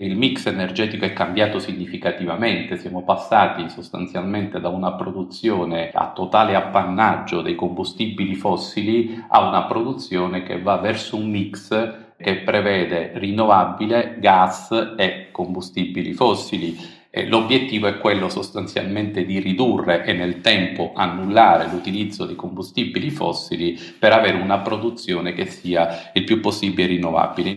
il mix energetico è cambiato significativamente, siamo passati sostanzialmente da una produzione a totale appannaggio dei combustibili fossili a una produzione che va verso un mix che prevede rinnovabile, gas e combustibili fossili. L'obiettivo è quello sostanzialmente di ridurre e nel tempo annullare l'utilizzo di combustibili fossili per avere una produzione che sia il più possibile rinnovabile.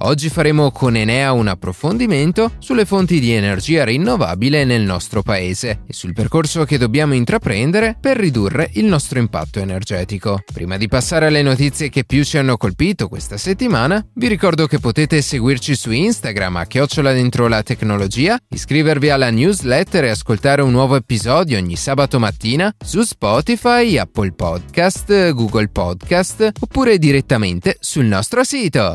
Oggi faremo con Enea un approfondimento sulle fonti di energia rinnovabile nel nostro paese e sul percorso che dobbiamo intraprendere per ridurre il nostro impatto energetico. Prima di passare alle notizie che più ci hanno colpito questa settimana, vi ricordo che potete seguirci su Instagram a chiocciola dentro la tecnologia, iscrivervi alla newsletter e ascoltare un nuovo episodio ogni sabato mattina su Spotify, Apple Podcast, Google Podcast oppure direttamente sul nostro sito.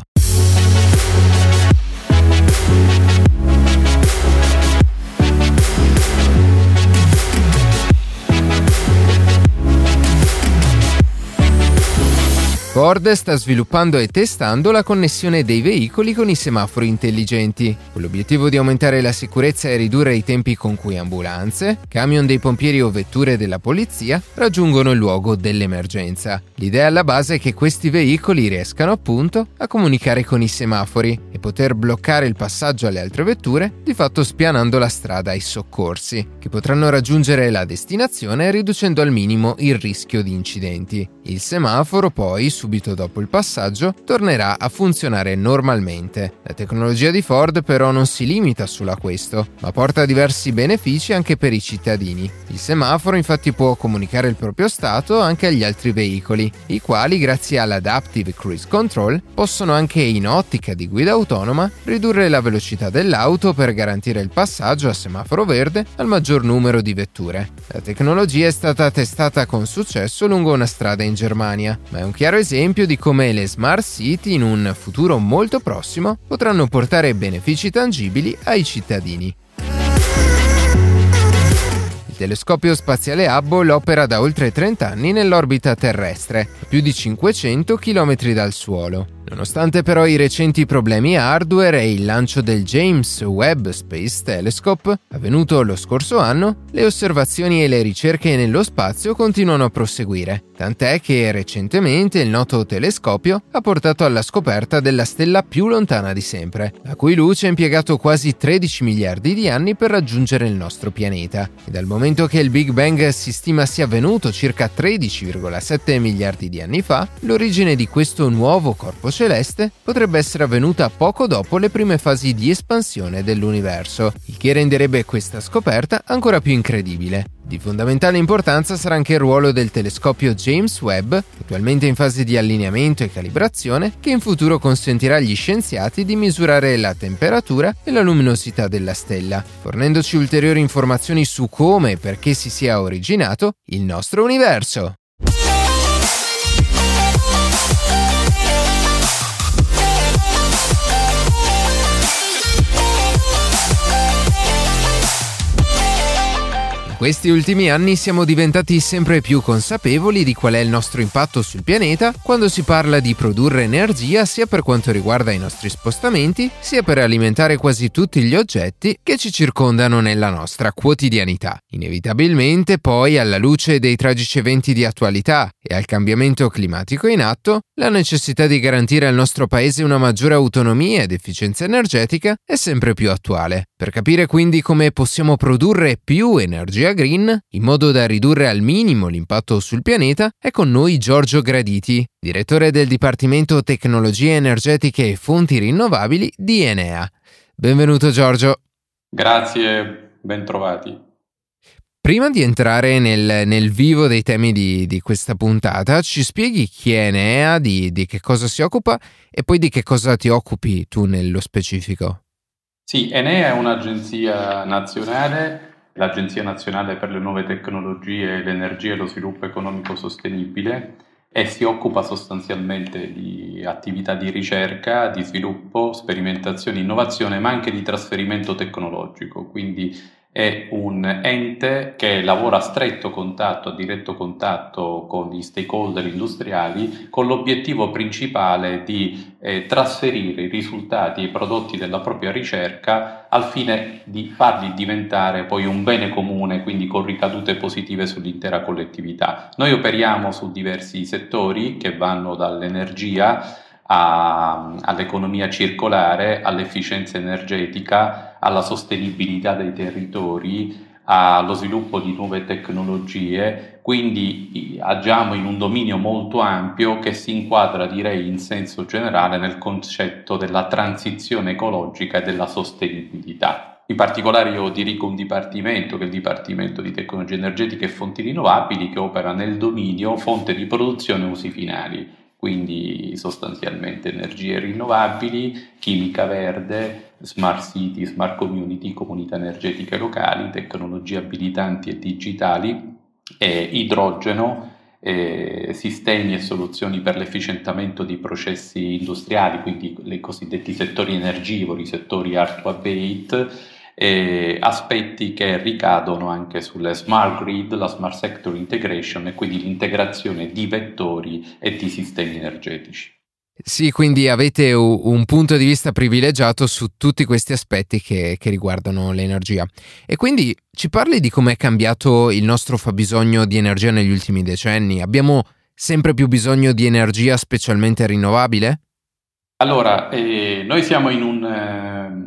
Ford sta sviluppando e testando la connessione dei veicoli con i semafori intelligenti, con l'obiettivo di aumentare la sicurezza e ridurre i tempi con cui ambulanze, camion dei pompieri o vetture della polizia raggiungono il luogo dell'emergenza. L'idea alla base è che questi veicoli riescano appunto a comunicare con i semafori e poter bloccare il passaggio alle altre vetture, di fatto spianando la strada ai soccorsi, che potranno raggiungere la destinazione riducendo al minimo il rischio di incidenti. Il semaforo poi subito dopo il passaggio, tornerà a funzionare normalmente. La tecnologia di Ford però non si limita solo a questo, ma porta diversi benefici anche per i cittadini. Il semaforo infatti può comunicare il proprio stato anche agli altri veicoli, i quali grazie all'Adaptive Cruise Control possono anche in ottica di guida autonoma ridurre la velocità dell'auto per garantire il passaggio a semaforo verde al maggior numero di vetture. La tecnologia è stata testata con successo lungo una strada in Germania, ma è un chiaro esempio esempio di come le smart city in un futuro molto prossimo potranno portare benefici tangibili ai cittadini. Il telescopio spaziale Hubble opera da oltre 30 anni nell'orbita terrestre, a più di 500 km dal suolo. Nonostante però i recenti problemi hardware e il lancio del James Webb Space Telescope, avvenuto lo scorso anno, le osservazioni e le ricerche nello spazio continuano a proseguire, tant'è che recentemente il noto telescopio ha portato alla scoperta della stella più lontana di sempre, la cui luce ha impiegato quasi 13 miliardi di anni per raggiungere il nostro pianeta. E dal momento che il Big Bang si stima sia avvenuto circa 13,7 miliardi di anni fa, l'origine di questo nuovo corpo celeste potrebbe essere avvenuta poco dopo le prime fasi di espansione dell'universo, il che renderebbe questa scoperta ancora più incredibile. Di fondamentale importanza sarà anche il ruolo del telescopio James Webb, attualmente in fase di allineamento e calibrazione, che in futuro consentirà agli scienziati di misurare la temperatura e la luminosità della stella, fornendoci ulteriori informazioni su come e perché si sia originato il nostro universo. Questi ultimi anni siamo diventati sempre più consapevoli di qual è il nostro impatto sul pianeta quando si parla di produrre energia sia per quanto riguarda i nostri spostamenti, sia per alimentare quasi tutti gli oggetti che ci circondano nella nostra quotidianità. Inevitabilmente, poi, alla luce dei tragici eventi di attualità e al cambiamento climatico in atto, la necessità di garantire al nostro paese una maggiore autonomia ed efficienza energetica è sempre più attuale. Per capire quindi come possiamo produrre più energia green, in modo da ridurre al minimo l'impatto sul pianeta, è con noi Giorgio Graditi, direttore del Dipartimento Tecnologie Energetiche e Fonti Rinnovabili di Enea. Benvenuto Giorgio. Grazie, bentrovati. Prima di entrare nel, nel vivo dei temi di, di, questa puntata, ci spieghi chi è Enea, di, di che cosa si occupa e poi di che cosa ti occupi tu nello specifico. Sì, Enea è un'agenzia nazionale l'Agenzia Nazionale per le Nuove Tecnologie, l'Energia e lo Sviluppo Economico Sostenibile e si occupa sostanzialmente di attività di ricerca, di sviluppo, sperimentazione, innovazione, ma anche di trasferimento tecnologico. Quindi è un ente che lavora a stretto contatto, a diretto contatto con gli stakeholder industriali con l'obiettivo principale di eh, trasferire i risultati e i prodotti della propria ricerca al fine di farli diventare poi un bene comune, quindi con ricadute positive sull'intera collettività. Noi operiamo su diversi settori che vanno dall'energia a, all'economia circolare, all'efficienza energetica, alla sostenibilità dei territori, allo sviluppo di nuove tecnologie, quindi agiamo in un dominio molto ampio che si inquadra, direi, in senso generale nel concetto della transizione ecologica e della sostenibilità. In particolare io dirigo un dipartimento che è il Dipartimento di Tecnologie Energetiche e Fonti Rinnovabili che opera nel dominio fonte di produzione e usi finali quindi sostanzialmente energie rinnovabili, chimica verde, smart city, smart community, comunità energetiche locali, tecnologie abilitanti e digitali, eh, idrogeno, eh, sistemi e soluzioni per l'efficientamento di processi industriali, quindi i cosiddetti settori energivori, settori hard to abate, eh, aspetti che ricadono anche sulle smart grid, la smart sector integration e quindi l'integrazione di vettori e di sistemi energetici. Sì, quindi avete un punto di vista privilegiato su tutti questi aspetti che, che, riguardano l'energia. E quindi ci parli di come è cambiato il nostro fabbisogno di energia negli ultimi decenni? Abbiamo sempre più bisogno di energia specialmente rinnovabile? Allora, eh, noi siamo in un... Eh,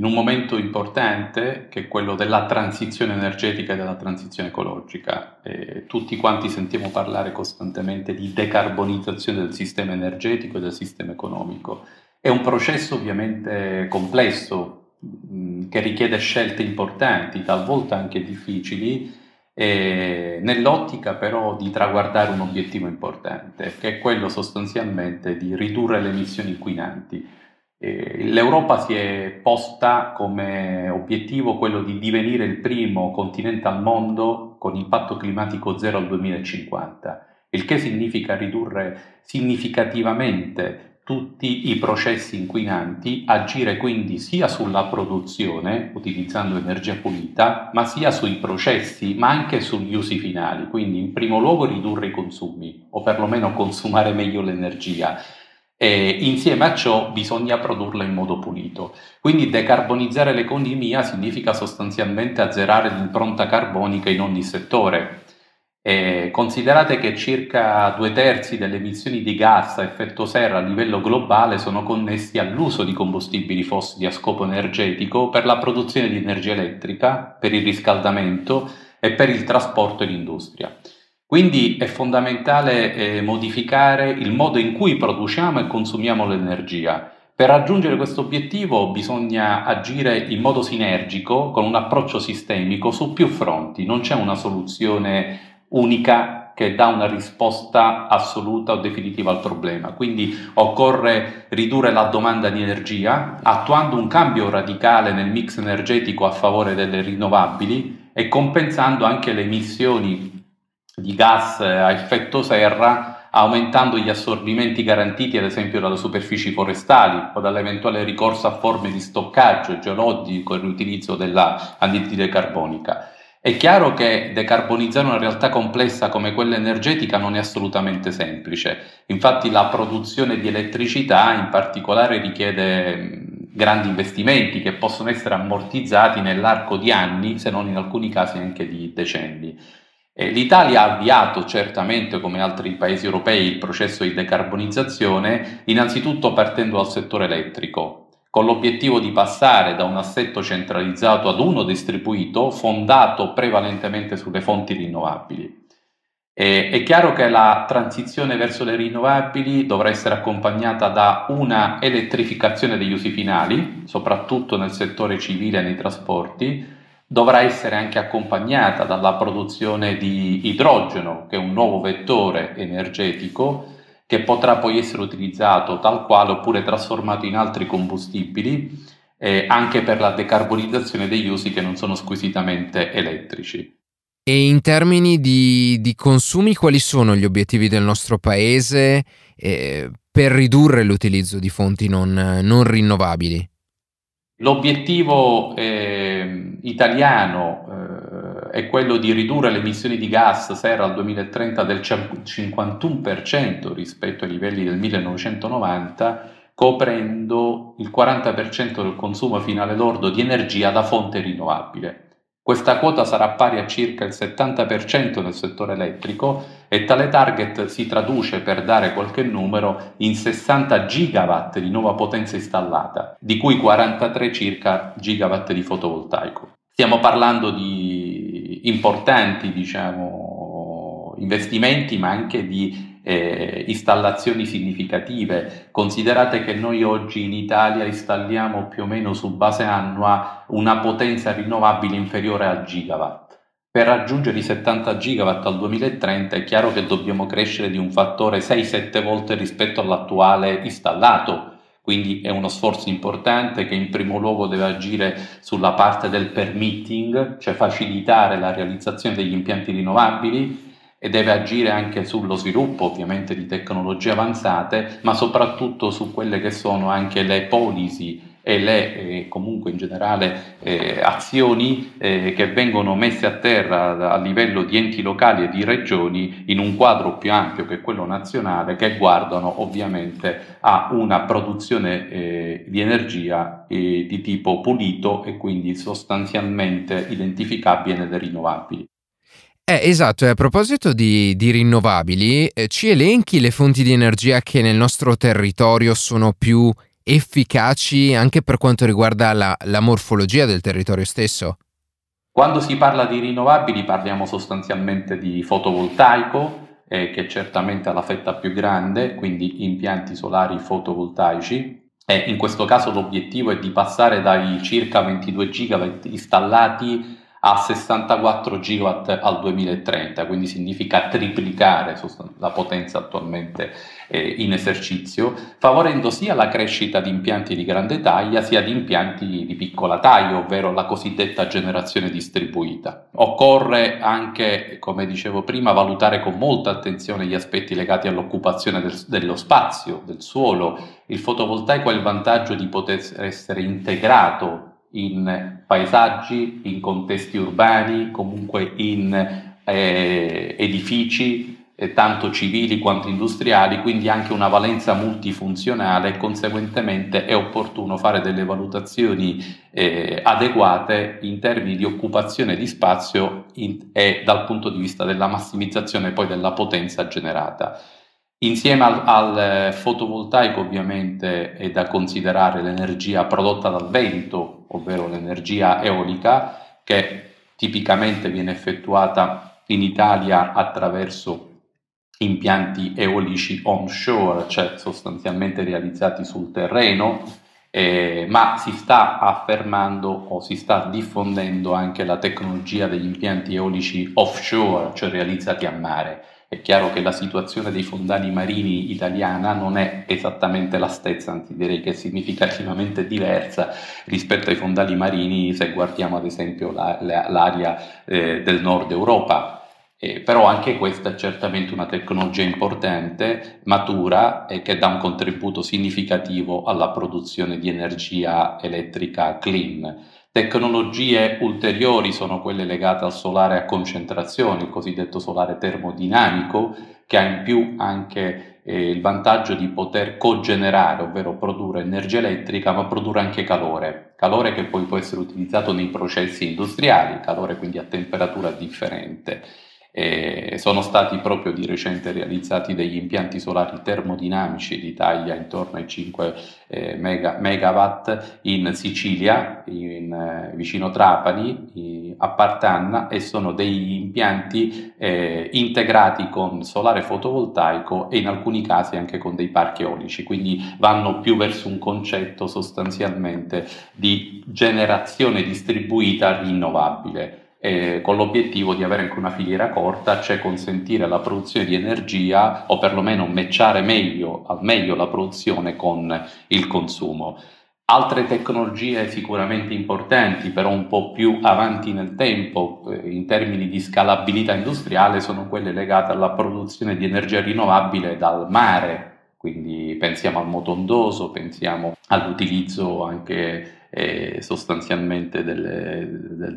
in un momento importante che è quello della transizione energetica e della transizione ecologica. E tutti quanti sentiamo parlare costantemente di decarbonizzazione del sistema energetico e del sistema economico. È un processo ovviamente complesso mh, che richiede scelte importanti, talvolta anche difficili, nell'ottica però di traguardare un obiettivo importante, che è quello sostanzialmente di ridurre le emissioni inquinanti L'Europa si è posta come obiettivo quello di divenire il primo continente al mondo con impatto climatico zero al 2050, il che significa ridurre significativamente tutti i processi inquinanti, agire quindi sia sulla produzione utilizzando energia pulita, ma sia sui processi, ma anche sugli usi finali, quindi in primo luogo ridurre i consumi o perlomeno consumare meglio l'energia e insieme a ciò bisogna produrla in modo pulito. Quindi decarbonizzare l'economia significa sostanzialmente azzerare l'impronta carbonica in ogni settore. E considerate che circa due terzi delle emissioni di gas a effetto serra a livello globale sono connessi all'uso di combustibili fossili a scopo energetico per la produzione di energia elettrica, per il riscaldamento e per il trasporto e l'industria. Quindi è fondamentale eh, modificare il modo in cui produciamo e consumiamo l'energia. Per raggiungere questo obiettivo bisogna agire in modo sinergico, con un approccio sistemico su più fronti. Non c'è una soluzione unica che dà una risposta assoluta o definitiva al problema. Quindi occorre ridurre la domanda di energia, attuando un cambio radicale nel mix energetico a favore delle rinnovabili e compensando anche le emissioni di gas a effetto serra aumentando gli assorbimenti garantiti ad esempio dalle superfici forestali o dall'eventuale ricorso a forme di stoccaggio geologico e l'utilizzo dell'anidride carbonica. È chiaro che decarbonizzare una realtà complessa come quella energetica non è assolutamente semplice, infatti la produzione di elettricità in particolare richiede grandi investimenti che possono essere ammortizzati nell'arco di anni, se non in alcuni casi anche di decenni. L'Italia ha avviato certamente, come altri paesi europei, il processo di decarbonizzazione, innanzitutto partendo dal settore elettrico, con l'obiettivo di passare da un assetto centralizzato ad uno distribuito, fondato prevalentemente sulle fonti rinnovabili. E, è chiaro che la transizione verso le rinnovabili dovrà essere accompagnata da una elettrificazione degli usi finali, soprattutto nel settore civile e nei trasporti, dovrà essere anche accompagnata dalla produzione di idrogeno, che è un nuovo vettore energetico che potrà poi essere utilizzato tal quale oppure trasformato in altri combustibili, eh, anche per la decarbonizzazione degli usi che non sono squisitamente elettrici. E in termini di, di consumi, quali sono gli obiettivi del nostro paese eh, per ridurre l'utilizzo di fonti non, non rinnovabili? L'obiettivo eh, italiano eh, è quello di ridurre le emissioni di gas serra al 2030 del 51% rispetto ai livelli del 1990, coprendo il 40% del consumo finale lordo di energia da fonte rinnovabile. Questa quota sarà pari a circa il 70% nel settore elettrico e tale target si traduce, per dare qualche numero, in 60 gigawatt di nuova potenza installata, di cui 43 circa gigawatt di fotovoltaico. Stiamo parlando di importanti diciamo, investimenti, ma anche di eh, installazioni significative. Considerate che noi oggi in Italia installiamo più o meno su base annua una potenza rinnovabile inferiore al gigawatt. Per raggiungere i 70 gigawatt al 2030 è chiaro che dobbiamo crescere di un fattore 6-7 volte rispetto all'attuale installato, quindi è uno sforzo importante che in primo luogo deve agire sulla parte del permitting, cioè facilitare la realizzazione degli impianti rinnovabili, e deve agire anche sullo sviluppo ovviamente di tecnologie avanzate, ma soprattutto su quelle che sono anche le policy e le eh, comunque in generale eh, azioni eh, che vengono messe a terra a livello di enti locali e di regioni in un quadro più ampio che quello nazionale che guardano ovviamente a una produzione eh, di energia eh, di tipo pulito e quindi sostanzialmente identificabile nelle rinnovabili. Eh, esatto, e a proposito di, di rinnovabili, eh, ci elenchi le fonti di energia che nel nostro territorio sono più efficaci anche per quanto riguarda la, la morfologia del territorio stesso? Quando si parla di rinnovabili parliamo sostanzialmente di fotovoltaico, eh, che certamente ha la fetta più grande, quindi impianti solari fotovoltaici. E in questo caso l'obiettivo è di passare dai circa 22 gigawatt installati a 64 gigawatt al 2030, quindi significa triplicare la potenza attualmente eh, in esercizio, favorendo sia la crescita di impianti di grande taglia sia di impianti di piccola taglia, ovvero la cosiddetta generazione distribuita. Occorre anche, come dicevo prima, valutare con molta attenzione gli aspetti legati all'occupazione del, dello spazio, del suolo. Il fotovoltaico ha il vantaggio di poter essere integrato in paesaggi, in contesti urbani, comunque in eh, edifici eh, tanto civili quanto industriali, quindi anche una valenza multifunzionale e conseguentemente è opportuno fare delle valutazioni eh, adeguate in termini di occupazione di spazio in, e dal punto di vista della massimizzazione poi della potenza generata. Insieme al, al, fotovoltaico ovviamente è da considerare l'energia prodotta dal vento, ovvero l'energia eolica, che tipicamente viene effettuata in Italia attraverso impianti eolici onshore, cioè sostanzialmente realizzati sul terreno, eh, ma si sta affermando o si sta diffondendo anche la tecnologia degli impianti eolici offshore, cioè realizzati a mare. È chiaro che la situazione dei fondali marini italiana non è esattamente la stessa, anzi direi che è significativamente diversa rispetto ai fondali marini se guardiamo ad esempio la, la, l'area eh, del nord Europa. Eh, però anche questa è certamente una tecnologia importante, matura e che dà un contributo significativo alla produzione di energia elettrica clean. Tecnologie ulteriori sono quelle legate al solare a concentrazione, il cosiddetto solare termodinamico, che ha in più anche eh, il vantaggio di poter cogenerare, ovvero produrre energia elettrica, ma produrre anche calore, calore che poi può essere utilizzato nei processi industriali, calore quindi a temperatura differente. Eh, sono stati proprio di recente realizzati degli impianti solari termodinamici di taglia intorno ai 5 eh, mega, megawatt in Sicilia, in, eh, vicino Trapani, a Partanna, e sono degli impianti eh, integrati con solare fotovoltaico e in alcuni casi anche con dei parchi eolici, quindi vanno più verso un concetto sostanzialmente di generazione distribuita rinnovabile eh, con l'obiettivo di avere anche una filiera corta, cioè consentire la produzione di energia o perlomeno matchare meglio, al meglio la produzione con il consumo. Altre tecnologie sicuramente importanti, però un po' più avanti nel tempo eh, in termini di scalabilità industriale, sono quelle legate alla produzione di energia rinnovabile dal mare, quindi pensiamo al motondoso, pensiamo all'utilizzo anche eh, sostanzialmente delle,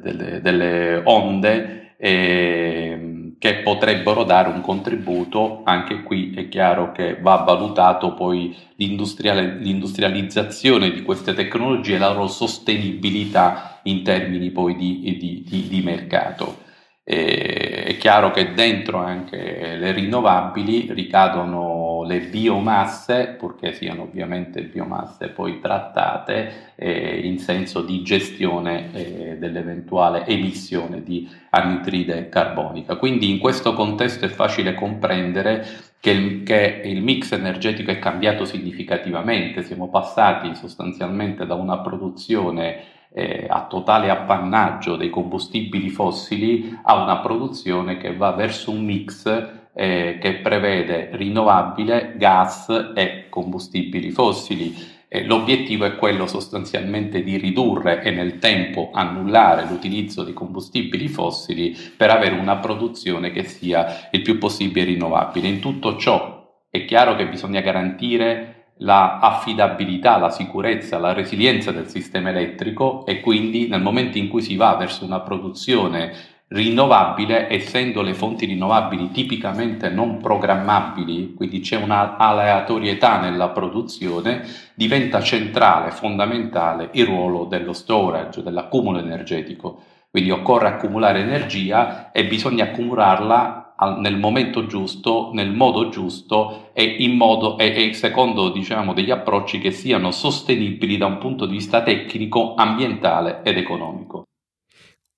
delle, delle onde. Eh, che potrebbero dare un contributo, anche qui è chiaro che va valutato poi l'industrializzazione di queste tecnologie e la loro sostenibilità in termini poi di, di, di, di mercato. E è chiaro che dentro anche le rinnovabili ricadono le biomasse, purché siano ovviamente biomasse poi trattate eh, in senso di gestione eh, dell'eventuale emissione di anidride carbonica. Quindi in questo contesto è facile comprendere che il, che il mix energetico è cambiato significativamente, siamo passati sostanzialmente da una produzione eh, a totale appannaggio dei combustibili fossili a una produzione che va verso un mix eh, che prevede rinnovabile, gas e combustibili fossili. Eh, l'obiettivo è quello sostanzialmente di ridurre e nel tempo annullare l'utilizzo di combustibili fossili per avere una produzione che sia il più possibile rinnovabile. In tutto ciò è chiaro che bisogna garantire la affidabilità, la sicurezza, la resilienza del sistema elettrico e quindi nel momento in cui si va verso una produzione rinnovabile, essendo le fonti rinnovabili tipicamente non programmabili, quindi c'è una aleatorietà nella produzione, diventa centrale, fondamentale il ruolo dello storage, dell'accumulo energetico. Quindi occorre accumulare energia e bisogna accumularla nel momento giusto, nel modo giusto e, in modo, e, e secondo diciamo, degli approcci che siano sostenibili da un punto di vista tecnico, ambientale ed economico.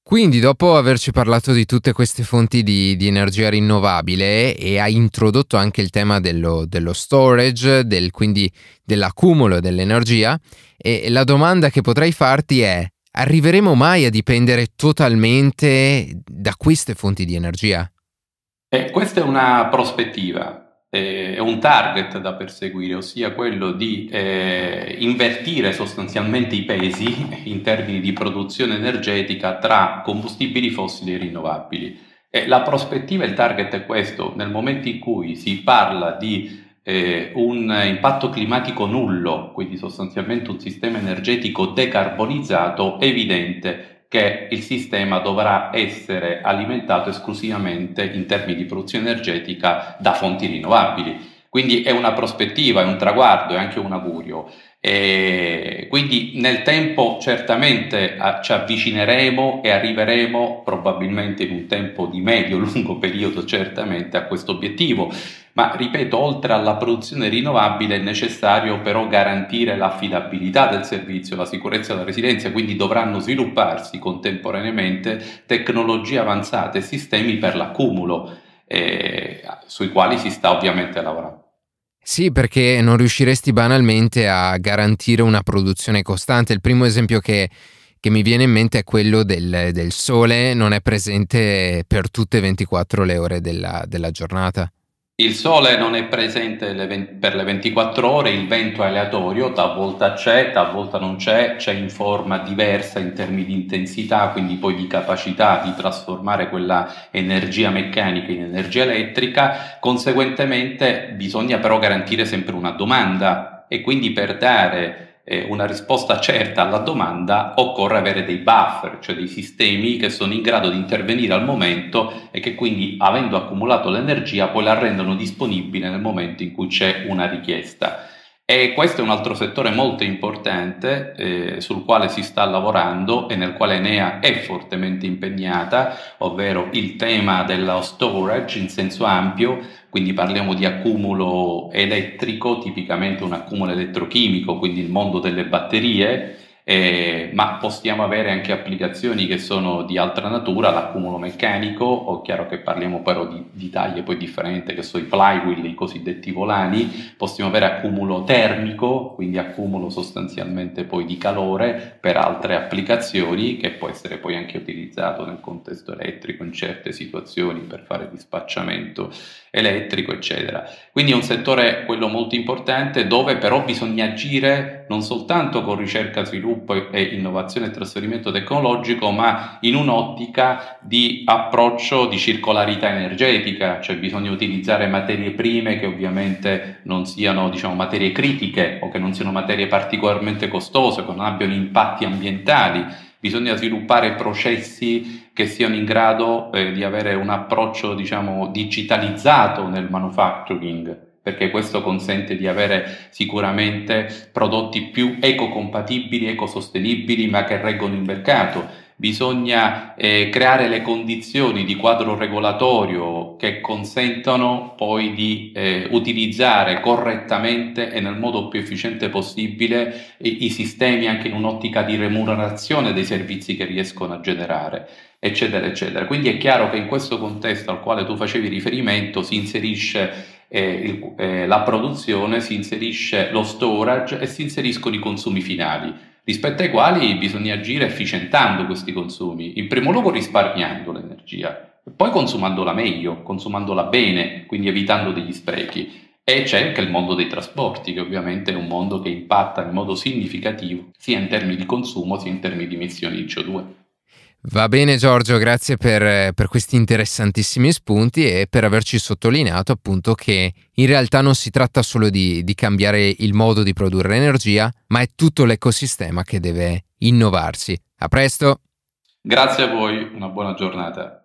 Quindi, dopo averci parlato di tutte queste fonti di, di energia rinnovabile e hai introdotto anche il tema dello, dello storage, del, quindi dell'accumulo dell'energia, la domanda che potrei farti è: arriveremo mai a dipendere totalmente da queste fonti di energia? Eh, questa è una prospettiva, eh, un target da perseguire, ossia quello di eh, invertire sostanzialmente i pesi in termini di produzione energetica tra combustibili fossili e rinnovabili. la prospettiva e il target è questo, nel momento in cui si parla di eh, un impatto climatico nullo, quindi sostanzialmente un sistema energetico decarbonizzato, è evidente che il sistema dovrà essere alimentato esclusivamente in termini di produzione energetica da fonti rinnovabili. Quindi è una prospettiva, è un traguardo, è anche un augurio. E quindi nel tempo certamente a, ci avvicineremo e arriveremo probabilmente in un tempo di medio-lungo periodo certamente a questo obiettivo, ma ripeto, oltre alla produzione rinnovabile è necessario però garantire l'affidabilità del servizio, la sicurezza della residenza, quindi dovranno svilupparsi contemporaneamente tecnologie avanzate e sistemi per l'accumulo eh, sui quali si sta ovviamente lavorando. Sì, perché non riusciresti banalmente a garantire una produzione costante. Il primo esempio che, che mi viene in mente è quello del, del, sole, non è presente per tutte 24 le ore della, della giornata. Il sole non è presente per le 24 ore, il vento è aleatorio, talvolta c'è, talvolta non c'è, c'è in forma diversa in termini di intensità, quindi poi di capacità di trasformare quella energia meccanica in energia elettrica, conseguentemente bisogna però garantire sempre una domanda e quindi per dare eh, una risposta certa alla domanda, occorre avere dei buffer, cioè dei sistemi che sono in grado di intervenire al momento e che quindi, avendo accumulato l'energia, poi la rendono disponibile nel momento in cui c'è una richiesta. E questo è un altro settore molto importante eh, sul quale si sta lavorando e nel quale Enea è fortemente impegnata, ovvero il tema dello storage in senso ampio, quindi parliamo di accumulo elettrico, tipicamente un accumulo elettrochimico, quindi il mondo delle batterie, eh, ma possiamo avere anche applicazioni che sono di altra natura, l'accumulo meccanico, o chiaro che parliamo però di, di taglie poi differenti, che sono i flywheel, i cosiddetti volani, possiamo avere accumulo termico, quindi accumulo sostanzialmente poi di calore per altre applicazioni, che può essere poi anche utilizzato nel contesto elettrico in certe situazioni per fare dispacciamento elettrico, eccetera. Quindi è un settore, quello molto importante, dove però bisogna agire non soltanto con ricerca, sviluppo e innovazione e trasferimento tecnologico, ma in un'ottica di approccio di circolarità energetica, cioè bisogna utilizzare materie prime che ovviamente non siano diciamo, materie critiche o che non siano materie particolarmente costose, che non abbiano impatti ambientali. Bisogna sviluppare processi che siano in grado eh, di avere un approccio, diciamo, digitalizzato nel manufacturing, perché questo consente di avere sicuramente prodotti più ecocompatibili, ecosostenibili, ma che reggono il mercato. Bisogna eh, creare le condizioni di quadro regolatorio che consentano poi di eh, utilizzare correttamente e nel modo più efficiente possibile i, i sistemi anche in un'ottica di remunerazione dei servizi che riescono a generare eccetera eccetera. Quindi è chiaro che in questo contesto al quale tu facevi riferimento si inserisce eh, il, eh, la produzione, si inserisce lo storage e si inseriscono i consumi finali rispetto ai quali bisogna agire efficientando questi consumi, in primo luogo risparmiando l'energia, poi consumandola meglio, consumandola bene, quindi evitando degli sprechi. E c'è anche il mondo dei trasporti, che ovviamente è un mondo che impatta in modo significativo sia in termini di consumo sia in termini di emissioni di CO2. Va bene Giorgio, grazie per, per, questi interessantissimi spunti e per averci sottolineato appunto che in realtà non si tratta solo di, di cambiare il modo di produrre energia, ma è tutto l'ecosistema che deve innovarsi. A presto! Grazie a voi, una buona giornata.